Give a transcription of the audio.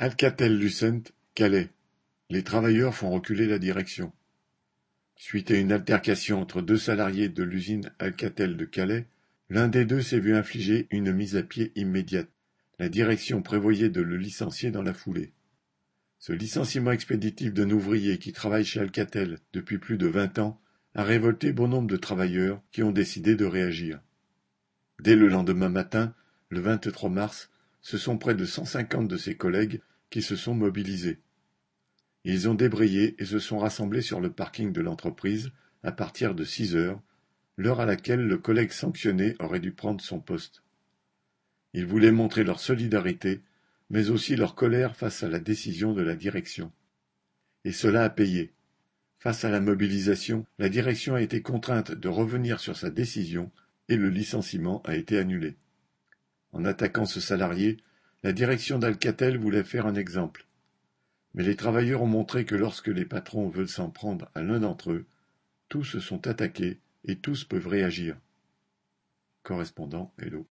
Alcatel-Lucent, Calais. Les travailleurs font reculer la direction. Suite à une altercation entre deux salariés de l'usine Alcatel de Calais, l'un des deux s'est vu infliger une mise à pied immédiate. La direction prévoyait de le licencier dans la foulée. Ce licenciement expéditif d'un ouvrier qui travaille chez Alcatel depuis plus de vingt ans a révolté bon nombre de travailleurs qui ont décidé de réagir. Dès le lendemain matin, le 23 mars, ce sont près de 150 de ses collègues qui se sont mobilisés. Ils ont débrayé et se sont rassemblés sur le parking de l'entreprise à partir de six heures, l'heure à laquelle le collègue sanctionné aurait dû prendre son poste. Ils voulaient montrer leur solidarité, mais aussi leur colère face à la décision de la direction. Et cela a payé. Face à la mobilisation, la direction a été contrainte de revenir sur sa décision et le licenciement a été annulé. En attaquant ce salarié, la direction d'Alcatel voulait faire un exemple. Mais les travailleurs ont montré que lorsque les patrons veulent s'en prendre à l'un d'entre eux, tous se sont attaqués et tous peuvent réagir. Correspondant Hello.